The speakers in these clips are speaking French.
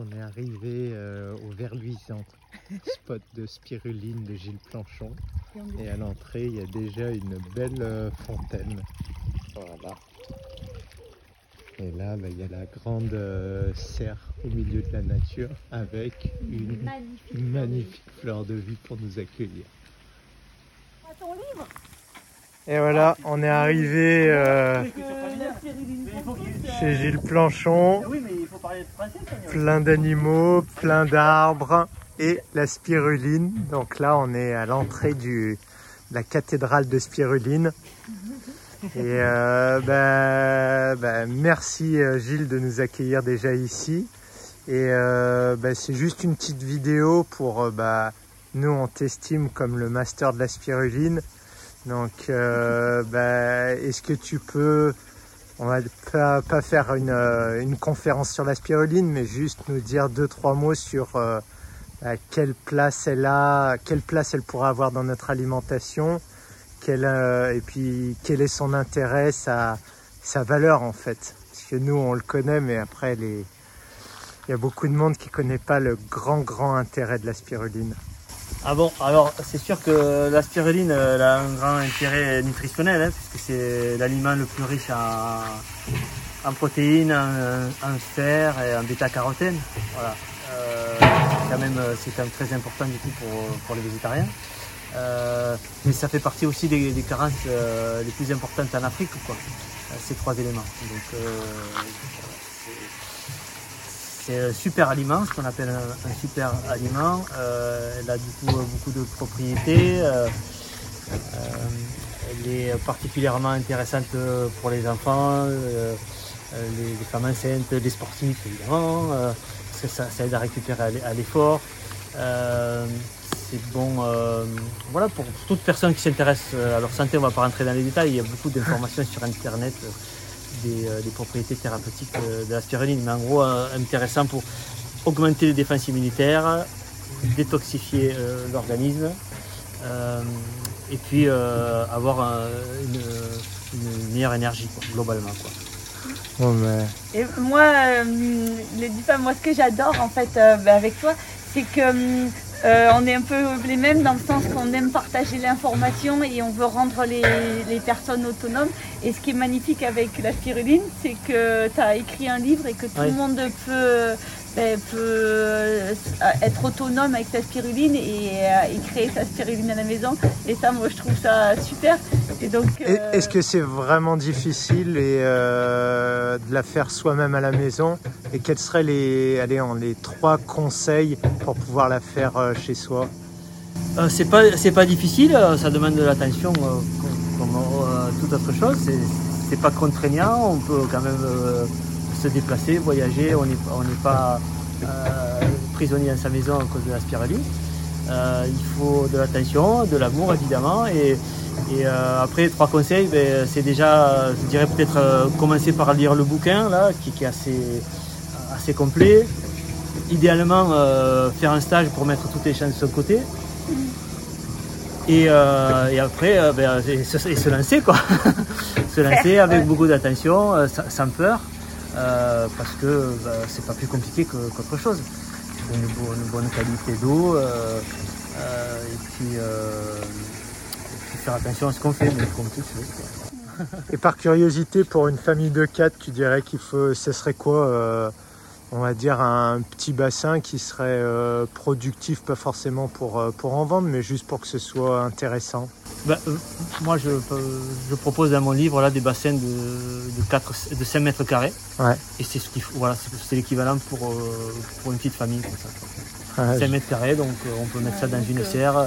on est arrivé euh, au Verluisant, spot de spiruline de Gilles Planchon. Et à l'entrée, il y a déjà une belle euh, fontaine. Voilà. Et là, bah, il y a la grande euh, serre au milieu de la nature avec une Magnifique. magnifique fleur de vie pour nous accueillir. Ah, ton livre Et voilà, on est arrivé euh, chez Gilles Planchon. Plein d'animaux, plein d'arbres et la spiruline. Donc là, on est à l'entrée de la cathédrale de spiruline. Et euh, bah, bah, merci euh, Gilles de nous accueillir déjà ici. Et euh, bah, c'est juste une petite vidéo pour nous on t'estime comme le master de la spiruline. Donc est-ce que tu peux on va pas, faire une, euh, une conférence sur la spiruline, mais juste nous dire deux trois mots sur euh, quelle place elle a, quelle place elle pourra avoir dans notre alimentation, euh, et puis quel est son intérêt, sa, valeur en fait. Parce que nous on le connaît, mais après il y a beaucoup de monde qui connaît pas le grand grand intérêt de la spiruline. Ah bon, alors c'est sûr que la spiruline a un grand intérêt nutritionnel, hein, puisque c'est l'aliment le plus riche en, protéines, en, fer et en bêta-carotène. Voilà. Euh, quand même, c'est quand même très important du coup pour, pour les végétariens. Euh, mais ça fait partie aussi des, carences euh, les plus importantes en Afrique, quoi. Ces trois éléments. C'est- un super aliment, ce qu'on appelle un, super aliment. Euh, elle a du coup beaucoup de propriétés. euh, euh, elle est particulièrement intéressante pour les enfants, les, femmes enceintes, les sportifs évidemment. parce que ça, ça aide à récupérer à l'e- à l'effort. C'est bon voilà, pour toute personne qui s'intéresse à leur santé, on ne va pas rentrer dans les détails, il y a beaucoup d'informations sur Internet des, euh, des propriétés thérapeutiques euh, de la spiruline, mais en gros euh, intéressant pour augmenter les défenses immunitaires, détoxifier euh, l'organisme euh, et puis euh, avoir un- une, une meilleure énergie quoi, globalement. Quoi. Mais Et moi, euh, ne dis pas, moi ce que j'adore en fait euh, bah, avec toi, c'est que euh, on est un peu les mêmes dans le sens qu'on aime partager l'information et on veut rendre les, les personnes autonomes. Et ce qui est magnifique avec la spiruline, c'est que tu as écrit un livre et que tout le monde peut, ben, peut euh, être autonome avec sa spiruline et, euh, et créer sa spiruline à la maison. Et ça, moi je trouve ça super. Et donc, Et- euh, Est-ce que c'est vraiment difficile et, euh, de la faire soi-même à la maison? Et quels seraient les, allez, les trois conseils pour pouvoir la faire euh, chez soi? Euh, c'est pas c'est pas difficile, ça demande de l'attention euh, comme, euh, toute autre chose. C'est c'est pas contraignant, on peut quand même euh, se déplacer, voyager. On n'est on n'est pas euh, prisonnier dans sa maison à cause de la spiruline. Euh, il faut de l'attention, de l'amour évidemment. Et, et euh, après trois conseils, ben, c'est déjà, je dirais peut-être euh, commencer par lire le bouquin là, qui, qui est assez assez complet. Idéalement, euh, faire un stage pour mettre toutes les chances de son côté. Et, et après, ben, et se, et se lancer quoi. se lancer avec beaucoup d'attention, sans, peur, parce que ben, c'est pas plus compliqué qu'autre chose. Une, une bonne qualité d'eau, et puis faire attention à ce qu'on fait, mais comme toute chose. quoi. Et par curiosité, pour une famille de quatre, tu dirais qu'il faut, ce serait quoi euh, On va dire un petit bassin qui serait euh, productif, pas forcément pour, euh, pour en vendre, mais juste pour que ce soit intéressant? Ben, euh, moi, je, je propose dans mon livre là, des bassins de, de, 4, de 5 mètres carrés. Ouais. Et c'est ce qu'il faut- voilà, c'est l'équivalent pour, euh, pour une petite famille. Comme ça, quoi. Ouais, 5 mètres carrés, donc euh, on peut mettre ça dans une serre.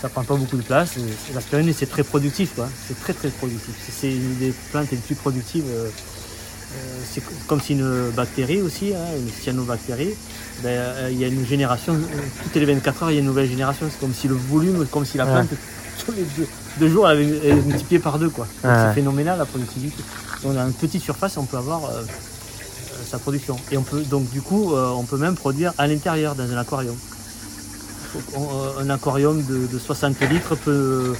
Ça prend pas beaucoup de place. Et, et la spiruline, c'est très productif. quoi. C'est très très productif. C'est- une des plantes les plus productives. euh, euh, c'est co- comme si une bactérie aussi, hein, une cyanobactérie. Ben, euh, il y a une génération, toutes les 24 heures, il y a une nouvelle génération. C'est comme si le volume, comme si la Ouais. plante, tous les deux, deux jours, elle avait elle est multipliée par deux. quoi. Ouais. C'est phénoménal la productivité. Donc, dans une petite surface, on peut avoir euh, sa production. Et on peut donc du coup, on peut même produire à l'intérieur dans un aquarium. Euh, un aquarium de, de 60 litres peut,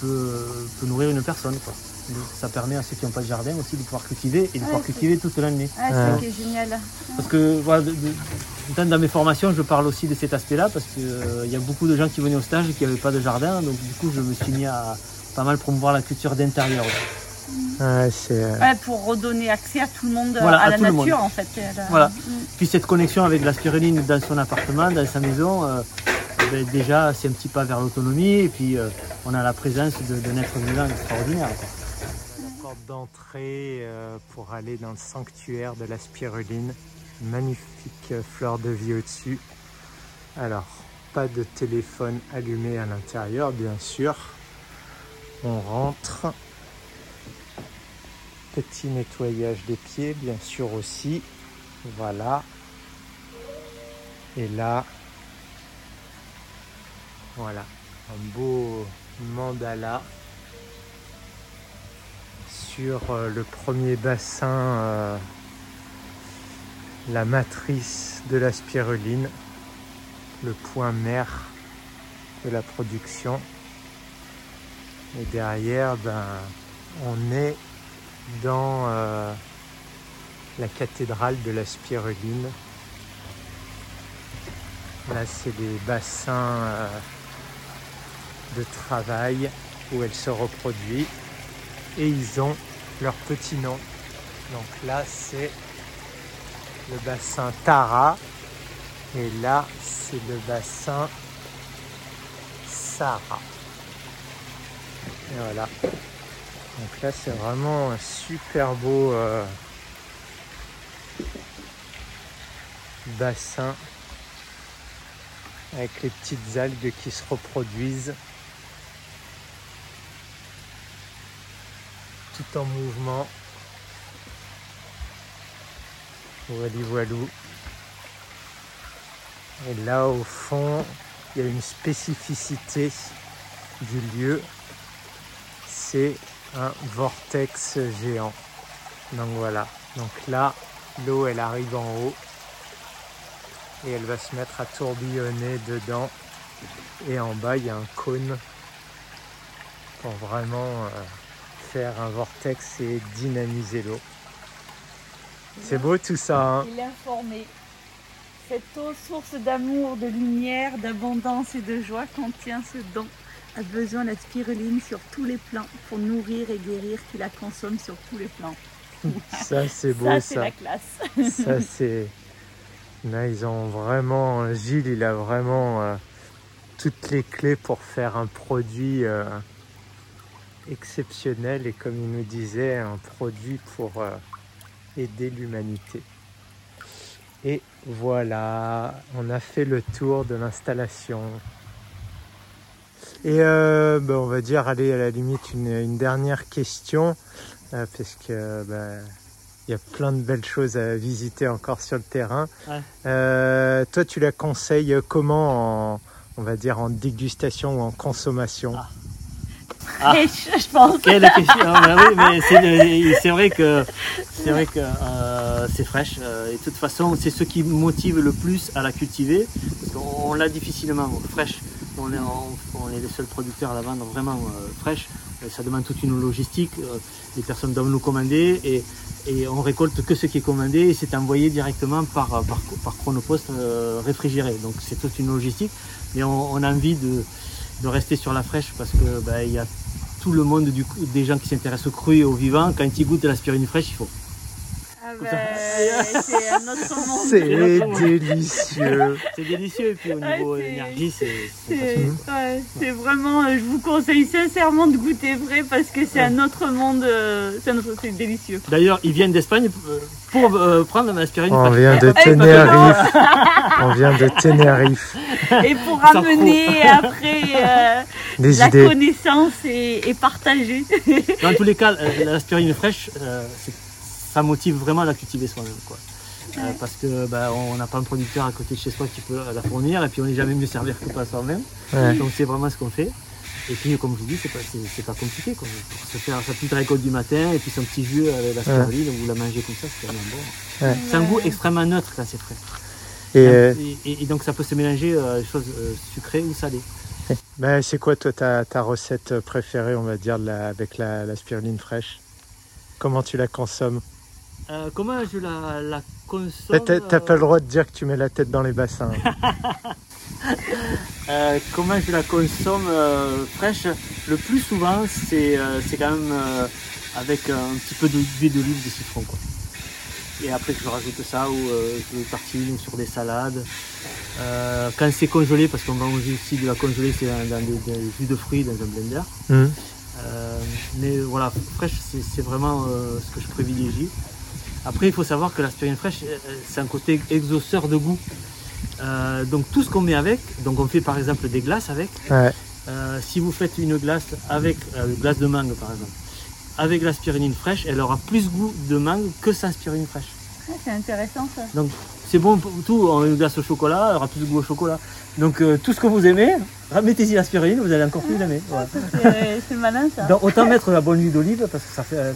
peut, peut nourrir une personne. Quoi. Donc, ça permet à ceux qui n'ont pas de jardin aussi de pouvoir cultiver et de pouvoir cultiver toute l'année. ah, c'est Ouais. ça qui est génial. Parce que voilà, de- de- dans mes formations, je parle aussi de cet aspect-là parce qu'il y a beaucoup de gens qui venaient au stage et qui n'avaient pas de jardin. Donc du coup, je me suis mis à pas mal promouvoir la culture d'intérieur. Ouais, euh, Ouais, pour redonner accès à tout le monde, Voilà, à, à la nature monde. en fait. la- Voilà. Mm. Puis cette connexion avec la spiruline dans son appartement, dans sa maison, euh, ben, déjà c'est un petit pas vers l'autonomie et puis euh, on a la présence de, d'un être vivant extraordinaire. quoi. la porte d'entrée euh, pour aller dans le sanctuaire de la spiruline. Magnifique euh, fleur de vie au-dessus. Alors, pas de téléphone allumé à l'intérieur, bien sûr. On rentre. Petit nettoyage des pieds, bien sûr aussi. Voilà. Et là, voilà, un beau mandala sur euh, le premier bassin, euh, la matrice de la spiruline, le point mère de la production. Et derrière, ben, on est dans euh, la cathédrale de la spiruline. Là, c'est les bassins euh, de travail où elle se reproduit et ils ont leur petit nom. Donc là, c'est le bassin Tara et là, c'est le bassin Sarah. Et voilà. Donc là, c'est vraiment un super beau euh, bassin avec les petites algues qui se reproduisent. tout en mouvement. Voili voilou. Et là au fond, il y a une spécificité du lieu. C'est un vortex géant. Donc voilà. Donc là, l'eau elle arrive en haut et elle va se mettre à tourbillonner dedans. Et en bas, il y a un cône pour vraiment euh, faire un vortex et dynamiser l'eau. C'est beau tout ça, hein Il est informé. Cette eau, source d'amour, de lumière, d'abondance et de joie, contient ce don. A besoin de la spiruline sur tous les plans pour nourrir et guérir qui la consomme sur tous les plans. Ça c'est beau ça, ça. c'est la classe. Ça c'est. Là ils ont vraiment. Gilles il a vraiment euh, toutes les clés pour faire un produit euh, exceptionnel et comme il nous disait, un produit pour euh, aider l'humanité. Et voilà, on a fait le tour de l'installation. Et euh, ben, on va dire, allez, à la limite, une, une dernière question, euh, parce que ben, il y a plein de belles choses à visiter encore sur le terrain. Ouais. Euh, toi, tu la conseilles comment en, on va dire, en dégustation ou en consommation? Ah. Ah. Fraîche, je pense. Quelle question Ah, bah oui, mais c'est vrai que c'est vrai que euh, c'est fraîche. euh, et de toute façon, c'est ce qui motive le plus à la cultiver. Parce qu'on on l'a difficilement fraîche. On est, les seuls producteurs à la vendre vraiment euh, fraîche. Euh, Ça demande toute une logistique. euh, les personnes doivent nous commander et, on récolte que ce qui est commandé et c'est envoyé directement par, chronopost euh, réfrigéré. Donc c'est toute une logistique. Mais on, a envie de, rester sur la fraîche parce que bah, il y a tout le monde des gens qui s'intéressent au cru et au vivant. Quand ils goûtent de l'aspirine fraîche, il faut. Ah c'est un autre monde. C'est délicieux. C'est délicieux et puis au niveau énergie, c'est C'est ouais, vraiment, euh, je vous conseille sincèrement de goûter vrai parce que c'est un autre monde, euh, c'est un autre- c'est délicieux. D'ailleurs, ils viennent d'Espagne pour euh, prendre l'aspirine On fraîche. vient de Eh, Tenerife. On vient de Tenerife. Et pour amener après euh, Des la idées. connaissance et, et partager. Dans tous les cas, l'aspirine fraîche, euh, c'est- ça motive vraiment à la cultiver soi-même. Quoi. Euh, parce que bah, on n'a pas un producteur à côté de chez soi qui peut la fournir et puis on n'est jamais mieux servir que par soi-même. Ouais. Donc c'est vraiment ce qu'on fait. Et puis comme je vous dis, c'est pas, c'est, pas compliqué. Quoi. Pour se faire sa petite récolte du matin et puis son petit jus avec la spiruline, vous la mangez comme ça, c'est vraiment bon. Ouais. C'est un goût extrêmement neutre quand c'est frais. Et euh, Et, et- et donc ça peut se mélanger euh, choses euh, sucrées ou salées. ben, c'est quoi toi ta, ta recette préférée, on va dire, de la- avec la, la spiruline fraîche? Comment tu la consommes? Euh, comment je la, la consomme T'as pas le droit de dire que tu mets la tête dans les bassins. euh, Comment je la consomme euh, fraîche? Le plus souvent, c'est quand même avec un petit peu de- d'huile d'olive de citron. Quoi. Et après, je rajoute ça ou je tartine ou sur des salades. Quand c'est congelé, parce qu'on mange aussi de la congelée, c'est dans, dans des, des jus de fruits dans un blender. Euh, mais voilà, fraîche, c'est vraiment ce que je privilégie. Après, il faut savoir que l'aspirine fraîche, euh, c'est un côté exhausteur de goût. Euh, donc tout ce qu'on met avec, donc on fait par exemple des glaces avec. Ouais. Euh, si vous faites une glace avec euh, une glace de mangue par exemple, avec la spiruline fraîche, elle aura plus goût de mangue que sans spiruline fraîche. Ah, c'est intéressant ça. Donc c'est bon pour tout. Une glace au chocolat, elle aura plus de goût au chocolat. Donc euh, tout ce que vous aimez, mettez-y la spiruline, vous allez encore plus l'aimer. Voilà. C'est c'est malin ça. Donc, autant mettre la bonne huile d'olive parce que ça fait euh,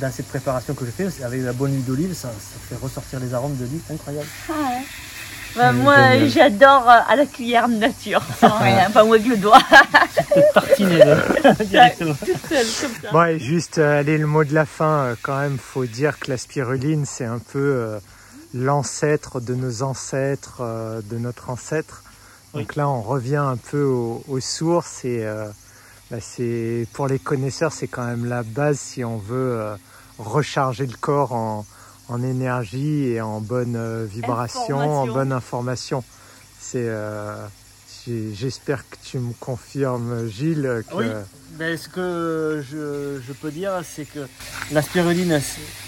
dans cette préparation que je fais avec la bonne huile d'olive, ça, ça fait ressortir les arômes de l'huile incroyable. Ah ouais. Bah, moi, j'adore euh, à la cuillère nature, sans rien, enfin, avec le doigt, tartiner directement. Bon, et juste, euh, allez, le mot de la fin, euh, quand même, faut dire que la spiruline, c'est un peu euh, l'ancêtre de nos ancêtres, euh, de notre ancêtre. Donc là, on revient un peu aux, aux sources et euh, bah, c'est pour les connaisseurs, c'est quand même la base si on veut euh, recharger le corps en, en énergie et en bonne euh, vibration, en Information. bonne information. C'est, euh, j'espère que tu me confirmes, Gilles, que Oui. Ben, ce que je, je peux dire, c'est que la spiruline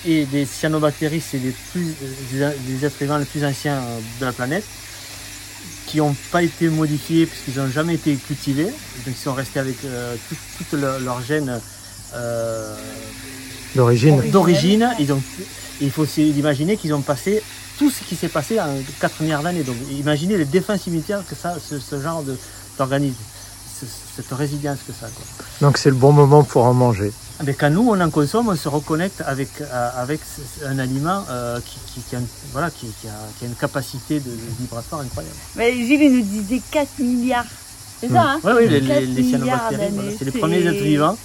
et des cyanobactéries, c'est les, plus, des, des êtres vivants les plus anciens de la planète, qui n'ont pas été modifiés puisqu'ils n'ont jamais été cultivés. Donc ils sont restés avec euh, tout- toutes leurs leurs gènes euh, d'origine. d'origine. Ils ont, il faut aussi imaginer qu'ils ont passé tout ce qui s'est passé en 4 milliards d'années. Donc imaginez les défunts cimetières que ça, ce, ce genre d'organisme, ce- cette résilience que ça. Quoi. Donc c'est le bon moment pour en manger. Mais quand nous, on en consomme, on se reconnecte avec, euh, avec un aliment euh, qui, qui, qui a, une- voilà, qui, qui a, qui a une capacité de, de vibratoire incroyable. Mais Gilles il nous disait 4 milliards. C'est ça, hein Oui, oui, les, 4 les, cyanobactéries, voilà, c'est les premiers êtres vivants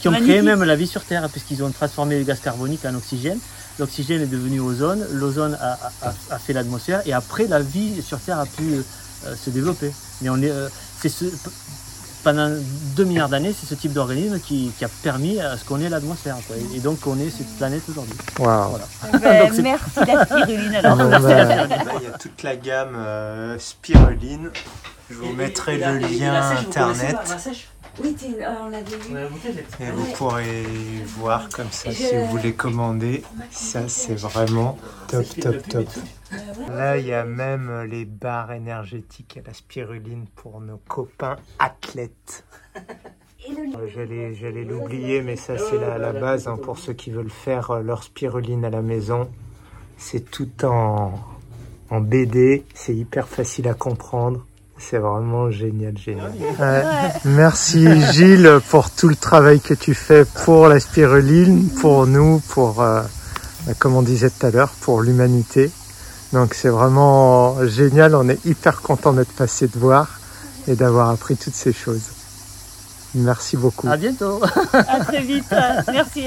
qui ont créé même la vie sur Terre, puisqu'ils ont transformé le gaz carbonique en oxygène. L'oxygène est devenu ozone, l'ozone a, a- a- a fait l'atmosphère, et après la vie sur Terre a pu euh, se développer. Mais on est, euh, c'est ce, pendant 2 milliards d'années, c'est ce type d'organisme qui, qui a permis à ce qu'on ait l'atmosphère. quoi. Et, et donc qu'on ait cette planète aujourd'hui. Waouh. Voilà. Ben, Donc, c'est- Merci la spiruline alors. Bah, Il y a toute la gamme euh, spiruline. Je vous mettrai le lien internet Oui, euh, on l'avait vu. et vous pourrez voir comme ça si vous voulez commander. Ça c'est vraiment top top top. Là il y a même les barres énergétiques à la spiruline pour nos copains athlètes. Euh, J'allais, l'oublier, mais ça c'est la, la base hein, pour ceux qui veulent faire euh, leur spiruline à la maison. C'est tout en, en BD, c'est hyper facile à comprendre. C'est vraiment génial, génial. Ouais. Merci Gilles pour tout le travail que tu fais pour la spiruline, pour nous, pour, euh, bah, comme on disait tout à l'heure, pour l'humanité. Donc c'est vraiment génial, on est hyper content d'être passé de voir et d'avoir appris toutes ces choses. Merci beaucoup. À bientôt À très vite. Merci.